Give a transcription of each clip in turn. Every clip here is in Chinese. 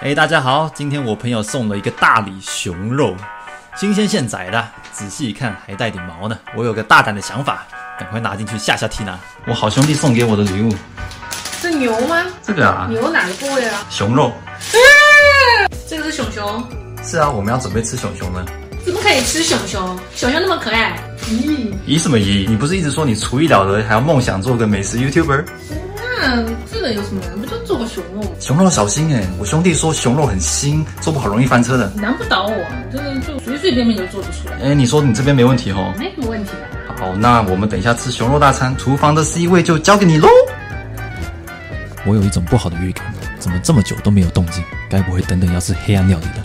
哎，大家好，今天我朋友送了一个大理熊肉，新鲜现宰的，仔细一看还带点毛呢。我有个大胆的想法，赶快拿进去吓吓 Tina。我好兄弟送给我的礼物，是牛吗？这个啊，牛哪个部位啊？熊肉。这个是熊熊，是啊，我们要准备吃熊熊呢。怎么可以吃熊熊？熊熊那么可爱，咦？咦什么咦？你不是一直说你厨艺了得，还要梦想做个美食 YouTuber？那这个有什么？不就做个熊肉？熊肉小心哎，我兄弟说熊肉很腥，做不好容易翻车的。难不倒我，这个就随随便便就做得出来，哎，你说你这边没问题哦？没什么问题啊。好，那我们等一下吃熊肉大餐，厨房的 C 位就交给你喽。我有一种不好的预感，怎么这么久都没有动静？该不会等等要吃黑暗料理的？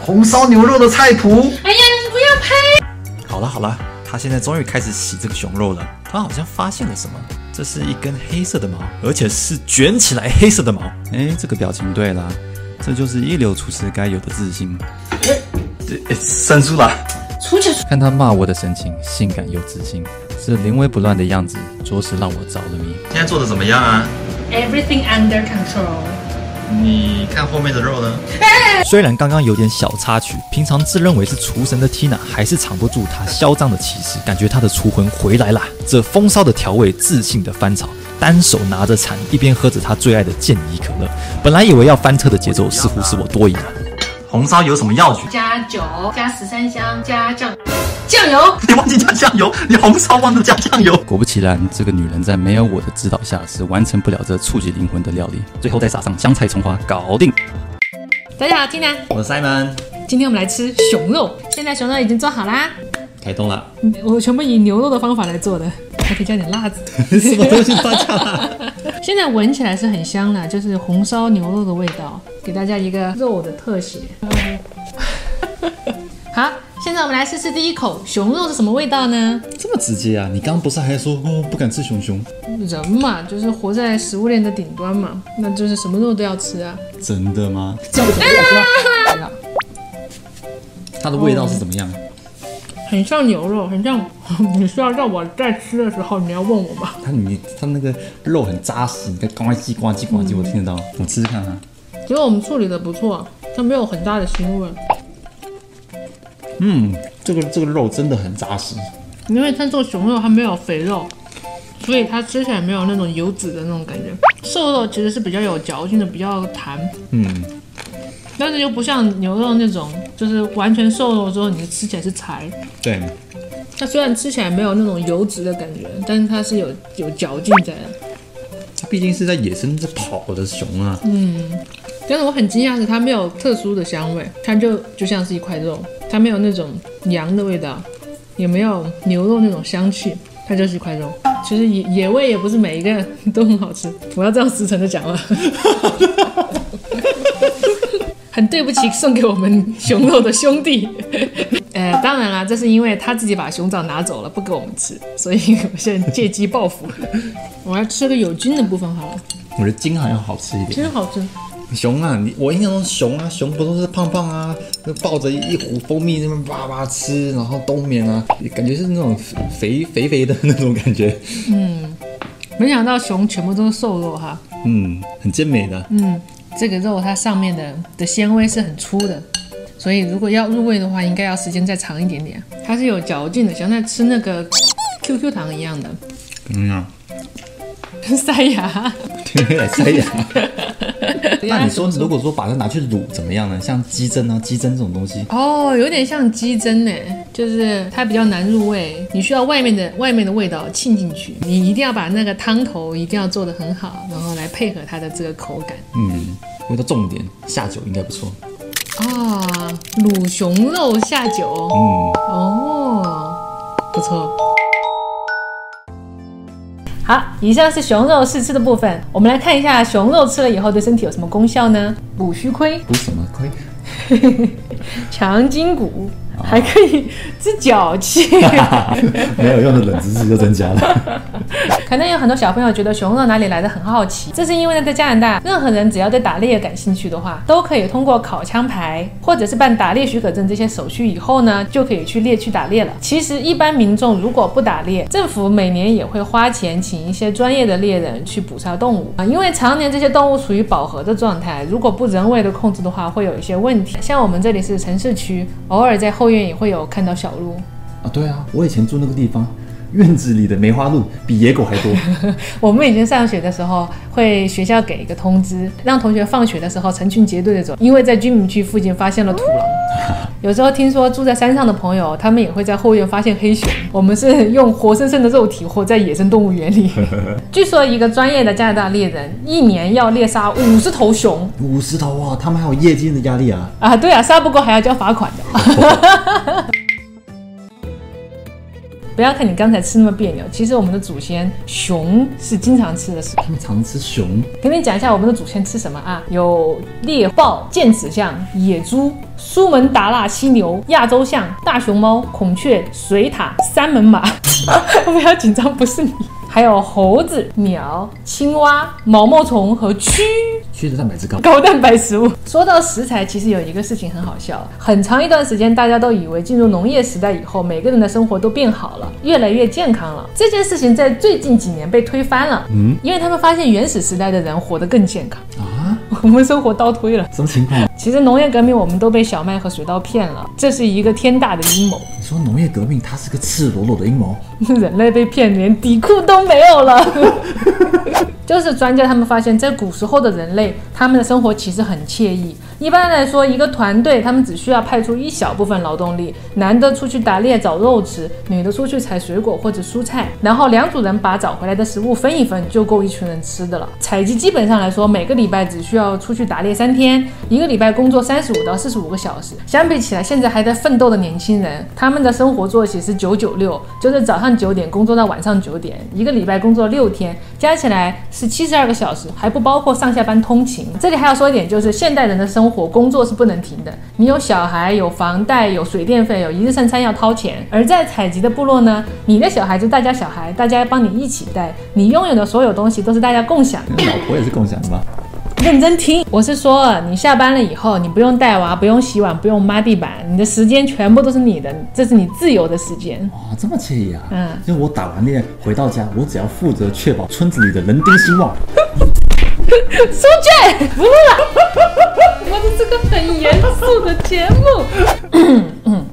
红烧牛肉的菜谱。哎呀，你不要拍！好了好了，他现在终于开始洗这个熊肉了。他好像发现了什么，这是一根黑色的毛，而且是卷起来黑色的毛。哎，这个表情对了，这就是一流厨师该有的自信。哎，生疏了。出去！看他骂我的神情，性感又自信，这临危不乱的样子，着实让我着了迷。现在做的怎么样啊？Everything under control。你看后面的肉呢？虽然刚刚有点小插曲，平常自认为是厨神的 Tina 还是藏不住她嚣张的气势，感觉她的厨魂回来啦！这风骚的调味，自信的翻炒，单手拿着铲，一边喝着她最爱的健怡可乐。本来以为要翻车的节奏，似乎是我多疑了。红烧有什么要诀？加酒，加十三香，加酱酱油。你忘记加酱油，你红烧忘了加酱油。果不其然，这个女人在没有我的指导下是完成不了这触及灵魂的料理。最后再撒上香菜、葱花，搞定。大家好，Tina，我是 Simon，今天我们来吃熊肉。现在熊肉已经做好啦，开动了。我全部以牛肉的方法来做的，还可以加点辣子。什么东西大家啦？现在闻起来是很香的，就是红烧牛肉的味道，给大家一个肉的特写。好，现在我们来试试第一口熊肉是什么味道呢？这么直接啊？你刚刚不是还说哦不敢吃熊熊？人嘛，就是活在食物链的顶端嘛，那就是什么肉都要吃啊。真的吗？它的味道是怎么样？很像牛肉，很像。你需要让我在吃的时候，你要问我吗？它你它那个肉很扎实，你在呱唧呱唧呱唧，我听得到。我吃吃看啊。觉得我们处理的不错，它没有很大的腥味，嗯，这个这个肉真的很扎实。因为它做熊肉它没有肥肉，所以它吃起来没有那种油脂的那种感觉。瘦肉其实是比较有嚼劲的，比较弹，嗯，但是又不像牛肉那种，就是完全瘦肉之后你吃起来是柴。对，它虽然吃起来没有那种油脂的感觉，但是它是有有嚼劲在的。它毕竟是在野生在跑的熊啊。嗯但是我很惊讶的是它没有特殊的香味，它就就像是一块肉，它没有那种羊的味道，也没有牛肉那种香气，它就是一块肉。其实野野味也不是每一个都很好吃，我要这样实诚的讲了。很对不起送给我们熊肉的兄弟。呃，当然啦，这是因为他自己把熊掌拿走了，不给我们吃，所以我现在借机报复。我要吃个有筋的部分好了，我觉得筋好像好吃一点。真好吃。熊啊，你我印象中熊啊，熊不都是胖胖啊，就抱着一壶蜂蜜那边叭叭吃，然后冬眠啊，感觉是那种肥肥肥的那种感觉。嗯没想到熊全部都是瘦肉哈。嗯，很健美的。嗯，这个肉它上面的的纤维是很粗的，所以如果要入味的话，应该要时间再长一点点。它是有嚼劲的，像在吃那个 QQ 糖一样的，嗯啊，塞牙。对 塞牙。那你说，如果说把它拿去卤怎么样呢？像鸡胗啊，鸡胗这种东西，哦，有点像鸡胗呢，就是它比较难入味，你需要外面的外面的味道沁进去，你一定要把那个汤头一定要做得很好，然后来配合它的这个口感。嗯，味道重一点，下酒应该不错。啊、卤熊肉下酒，嗯，哦，不错。好，以上是熊肉试吃的部分。我们来看一下熊肉吃了以后对身体有什么功效呢？补虚亏、补什么亏？强筋骨、还可以治脚气。没有用的冷知识就增加了。可能有很多小朋友觉得熊肉哪里来的很好奇，这是因为呢，在加拿大，任何人只要对打猎感兴趣的话，都可以通过考枪牌或者是办打猎许可证这些手续以后呢，就可以去猎区打猎了。其实一般民众如果不打猎，政府每年也会花钱请一些专业的猎人去捕杀动物啊，因为常年这些动物处于饱和的状态，如果不人为的控制的话，会有一些问题。像我们这里是城市区，偶尔在后院也会有看到小鹿。啊，对啊，我以前住那个地方。院子里的梅花鹿比野狗还多。我们以前上学的时候，会学校给一个通知，让同学放学的时候成群结队的走，因为在居民区附近发现了土狼。有时候听说住在山上的朋友，他们也会在后院发现黑熊。我们是用活生生的肉体活在野生动物园里。据说一个专业的加拿大猎人一年要猎杀五十头熊。五十头啊，他们还有业绩的压力啊！啊，对啊，杀不过还要交罚款的。不要看你刚才吃那么别扭，其实我们的祖先熊是经常吃的食。他们常吃熊。给你讲一下我们的祖先吃什么啊？有猎豹、剑齿象、野猪、苏门答腊犀牛、亚洲象、大熊猫、孔雀、水獭、三门马。不要紧张，不是你。还有猴子、鸟、青蛙、毛毛虫和蛆，蛆的蛋白质高，高蛋白食物。说到食材，其实有一个事情很好笑，很长一段时间大家都以为进入农业时代以后，每个人的生活都变好了，越来越健康了。这件事情在最近几年被推翻了，嗯，因为他们发现原始时代的人活得更健康。啊，我们生活倒推了，什么情况？其实农业革命我们都被小麦和水稻骗了，这是一个天大的阴谋。你说农业革命它是个赤裸裸的阴谋？人类被骗，连底裤都没有了。就是专家他们发现，在古时候的人类，他们的生活其实很惬意。一般来说，一个团队他们只需要派出一小部分劳动力，男的出去打猎找肉吃，女的出去采水果或者蔬菜，然后两组人把找回来的食物分一分，就够一群人吃的了。采集基本上来说，每个礼拜只需要出去打猎三天，一个礼拜工作三十五到四十五个小时。相比起来，现在还在奋斗的年轻人，他们的生活作息是九九六，就是早上九点工作到晚上九点，一个礼拜工作六天，加起来是七十二个小时，还不包括上下班通勤。这里还要说一点，就是现代人的生。活工作是不能停的，你有小孩，有房贷，有水电费，有一日三餐要掏钱。而在采集的部落呢，你的小孩就大家小孩，大家帮你一起带，你拥有的所有东西都是大家共享。老婆也是共享的吗？认真听，我是说，你下班了以后，你不用带娃，不用洗碗，不用抹地板，你的时间全部都是你的，这是你自由的时间。哇，这么惬意啊！嗯，就我打完猎回到家，我只要负责确保村子里的人丁兴旺。书卷不录了，我们这个很严肃的节目。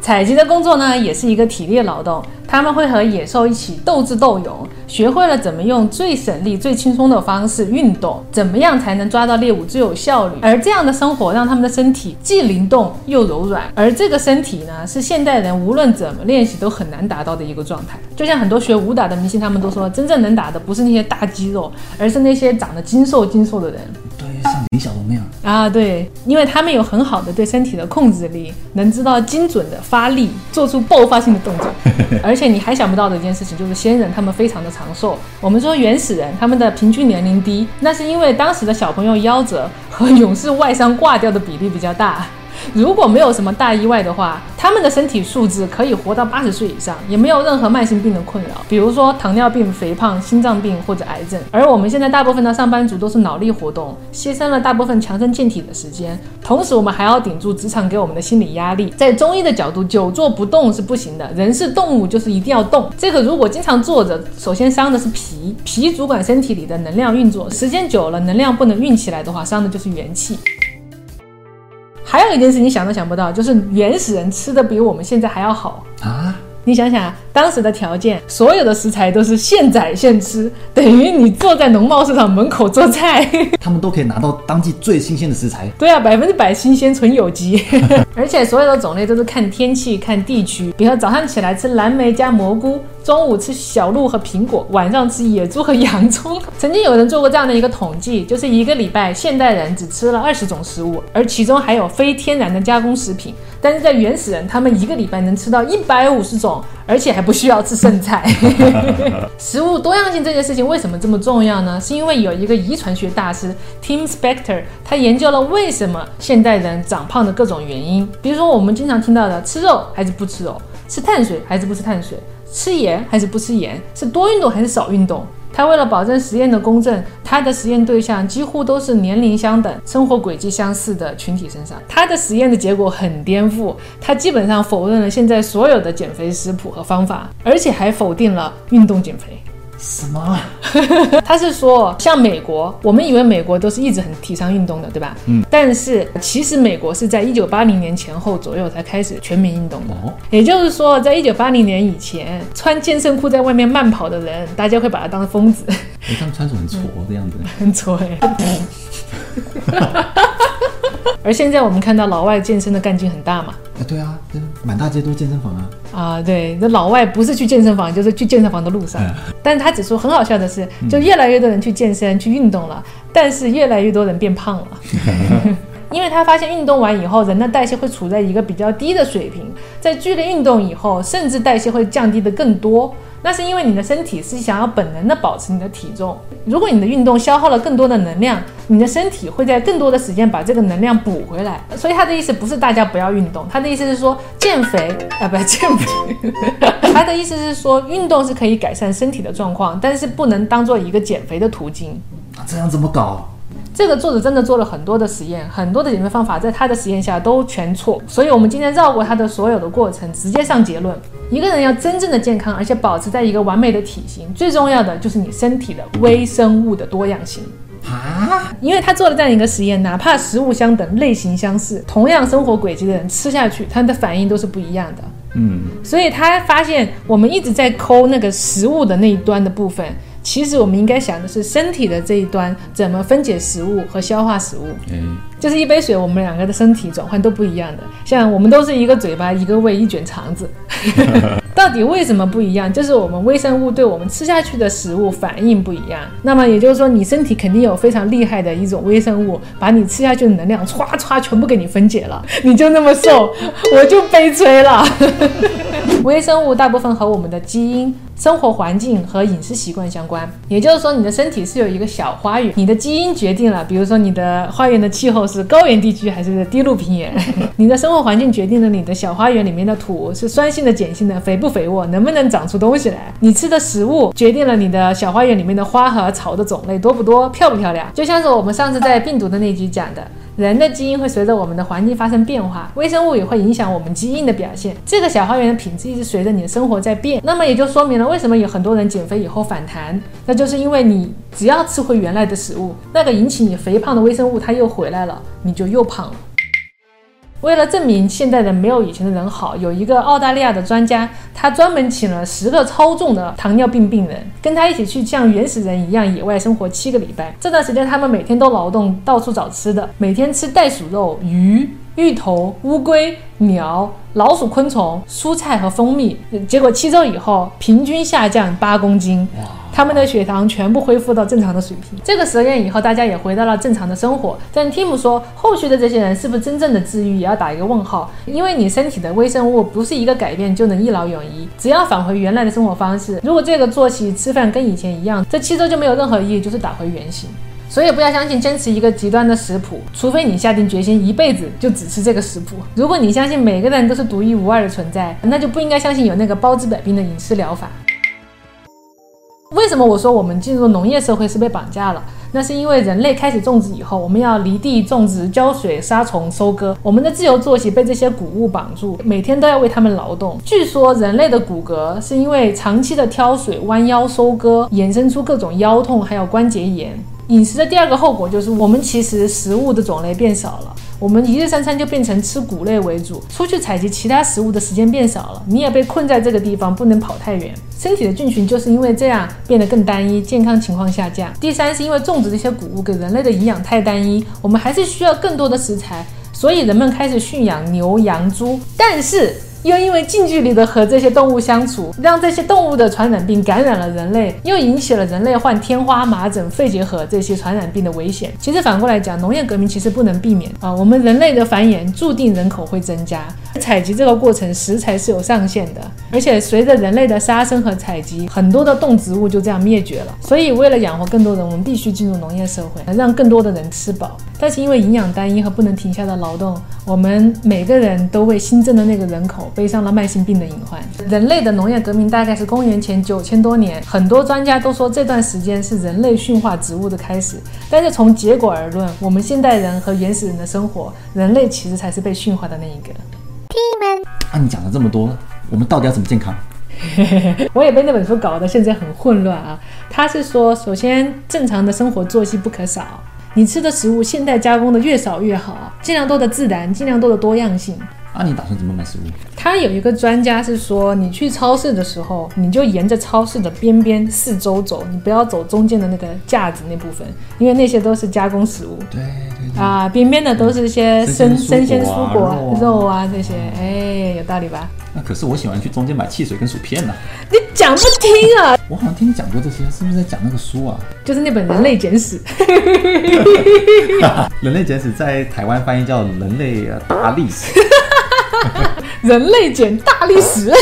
采集的工作呢，也是一个体力劳动。他们会和野兽一起斗智斗勇，学会了怎么用最省力、最轻松的方式运动，怎么样才能抓到猎物最有效率。而这样的生活让他们的身体既灵动又柔软，而这个身体呢，是现代人无论怎么练习都很难达到的一个状态。就像很多学武打的明星，他们都说，真正能打的不是那些大肌肉，而是那些长得精瘦精瘦的人。像李小龙那样啊，对，因为他们有很好的对身体的控制力，能知道精准的发力，做出爆发性的动作。而且你还想不到的一件事情就是，先人他们非常的长寿。我们说原始人他们的平均年龄低，那是因为当时的小朋友夭折和勇士外伤挂掉的比例比较大。如果没有什么大意外的话，他们的身体素质可以活到八十岁以上，也没有任何慢性病的困扰，比如说糖尿病、肥胖、心脏病或者癌症。而我们现在大部分的上班族都是脑力活动，牺牲了大部分强身健体的时间，同时我们还要顶住职场给我们的心理压力。在中医的角度，久坐不动是不行的，人是动物，就是一定要动。这个如果经常坐着，首先伤的是脾，脾主管身体里的能量运作，时间久了能量不能运起来的话，伤的就是元气。还有一件事你想都想不到，就是原始人吃的比我们现在还要好啊！你想想，当时的条件，所有的食材都是现宰现吃，等于你坐在农贸市场门口做菜，他们都可以拿到当季最新鲜的食材。对啊，百分之百新鲜，纯有机，而且所有的种类都是看天气、看地区。比如早上起来吃蓝莓加蘑菇。中午吃小鹿和苹果，晚上吃野猪和洋葱。曾经有人做过这样的一个统计，就是一个礼拜现代人只吃了二十种食物，而其中还有非天然的加工食品。但是在原始人，他们一个礼拜能吃到一百五十种，而且还不需要吃剩菜。食物多样性这件事情为什么这么重要呢？是因为有一个遗传学大师 Tim Spector，他研究了为什么现代人长胖的各种原因。比如说我们经常听到的吃肉还是不吃肉，吃碳水还是不吃碳水，吃盐还是不吃盐，是多运动还是少运动。他为了保证实验的公正，他的实验对象几乎都是年龄相等、生活轨迹相似的群体身上。他的实验的结果很颠覆，他基本上否认了现在所有的减肥食谱和方法，而且还否定了运动减肥。什么？他是说，像美国，我们以为美国都是一直很提倡运动的，对吧？嗯。但是其实美国是在一九八零年前后左右才开始全民运动的。哦。也就是说，在一九八零年以前，穿健身裤在外面慢跑的人，大家会把他当疯子。你这样穿着很挫的样子。很挫哎。而现在我们看到老外健身的干劲很大嘛？啊，对啊，满大街都健身房啊。啊，对，那老外不是去健身房，就是去健身房的路上。但是他指出很好笑的是，就越来越多人去健身、去运动了，但是越来越多人变胖了。因为他发现运动完以后，人的代谢会处在一个比较低的水平，在剧烈运动以后，甚至代谢会降低的更多。那是因为你的身体是想要本能的保持你的体重。如果你的运动消耗了更多的能量，你的身体会在更多的时间把这个能量补回来。所以他的意思不是大家不要运动，他的意思是说减肥啊，不是减肥。他的意思是说运动是可以改善身体的状况，但是不能当做一个减肥的途径。那这样怎么搞？这个作者真的做了很多的实验，很多的减肥方法在他的实验下都全错，所以我们今天绕过他的所有的过程，直接上结论：一个人要真正的健康，而且保持在一个完美的体型，最重要的就是你身体的微生物的多样性啊！因为他做了这样一个实验，哪怕食物相等、类型相似、同样生活轨迹的人吃下去，他的反应都是不一样的。嗯，所以他发现我们一直在抠那个食物的那一端的部分。其实我们应该想的是身体的这一端怎么分解食物和消化食物。嗯，就是一杯水，我们两个的身体转换都不一样的。像我们都是一个嘴巴、一个胃、一卷肠子，到底为什么不一样？就是我们微生物对我们吃下去的食物反应不一样。那么也就是说，你身体肯定有非常厉害的一种微生物，把你吃下去的能量唰唰全部给你分解了，你就那么瘦，我就悲催了。微生物大部分和我们的基因。生活环境和饮食习惯相关，也就是说，你的身体是有一个小花园，你的基因决定了，比如说你的花园的气候是高原地区还是低陆平原，你的生活环境决定了你的小花园里面的土是酸性的、碱性的、肥不肥沃，能不能长出东西来。你吃的食物决定了你的小花园里面的花和草的种类多不多、漂不漂亮。就像是我们上次在病毒的那集讲的。人的基因会随着我们的环境发生变化，微生物也会影响我们基因的表现。这个小花园的品质一直随着你的生活在变，那么也就说明了为什么有很多人减肥以后反弹，那就是因为你只要吃回原来的食物，那个引起你肥胖的微生物它又回来了，你就又胖了。为了证明现代人没有以前的人好，有一个澳大利亚的专家，他专门请了十个超重的糖尿病病人，跟他一起去像原始人一样野外生活七个礼拜。这段时间，他们每天都劳动，到处找吃的，每天吃袋鼠肉、鱼、芋头、乌龟、鸟、老鼠、昆虫、蔬菜和蜂蜜。结果七周以后，平均下降八公斤。他们的血糖全部恢复到正常的水平。这个实验以后，大家也回到了正常的生活。但 Tim 说，后续的这些人是不是真正的治愈，也要打一个问号。因为你身体的微生物不是一个改变就能一劳永逸，只要返回原来的生活方式。如果这个作息、吃饭跟以前一样，这七周就没有任何意义，就是打回原形。所以不要相信坚持一个极端的食谱，除非你下定决心一辈子就只吃这个食谱。如果你相信每个人都是独一无二的存在，那就不应该相信有那个包治百病的饮食疗法。为什么我说我们进入农业社会是被绑架了？那是因为人类开始种植以后，我们要犁地种植、浇水、杀虫、收割，我们的自由作息被这些谷物绑住，每天都要为他们劳动。据说人类的骨骼是因为长期的挑水、弯腰收割，衍生出各种腰痛，还有关节炎。饮食的第二个后果就是，我们其实食物的种类变少了。我们一日三餐就变成吃谷类为主，出去采集其他食物的时间变少了，你也被困在这个地方，不能跑太远。身体的菌群就是因为这样变得更单一，健康情况下降。第三是因为种植这些谷物给人类的营养太单一，我们还是需要更多的食材，所以人们开始驯养牛、羊、猪。但是又因为近距离的和这些动物相处，让这些动物的传染病感染了人类，又引起了人类患天花、麻疹、肺结核这些传染病的危险。其实反过来讲，农业革命其实不能避免啊，我们人类的繁衍注定人口会增加，采集这个过程食材是有上限的，而且随着人类的杀生和采集，很多的动植物就这样灭绝了。所以为了养活更多人，我们必须进入农业社会，让更多的人吃饱。但是因为营养单一和不能停下的劳动，我们每个人都为新增的那个人口背上了慢性病的隐患。人类的农业革命大概是公元前九千多年，很多专家都说这段时间是人类驯化植物的开始。但是从结果而论，我们现代人和原始人的生活，人类其实才是被驯化的那一个。啊，你讲了这么多，我们到底要怎么健康？我也被那本书搞得现在很混乱啊。他是说，首先正常的生活作息不可少。你吃的食物现代加工的越少越好，尽量多的自然，尽量多的多样性。那你打算怎么买食物？他有一个专家是说，你去超市的时候，你就沿着超市的边边四周走，你不要走中间的那个架子那部分，因为那些都是加工食物。对。啊，边边的都是一些生生鲜蔬果、肉啊这些，哎，有道理吧？那可是我喜欢去中间买汽水跟薯片呢。你讲不听啊！我好像听你讲过这些，是不是在讲那个书啊？就是那本《人类简史》。人类简史在台湾翻译叫《人类大历史》。人类简大历史。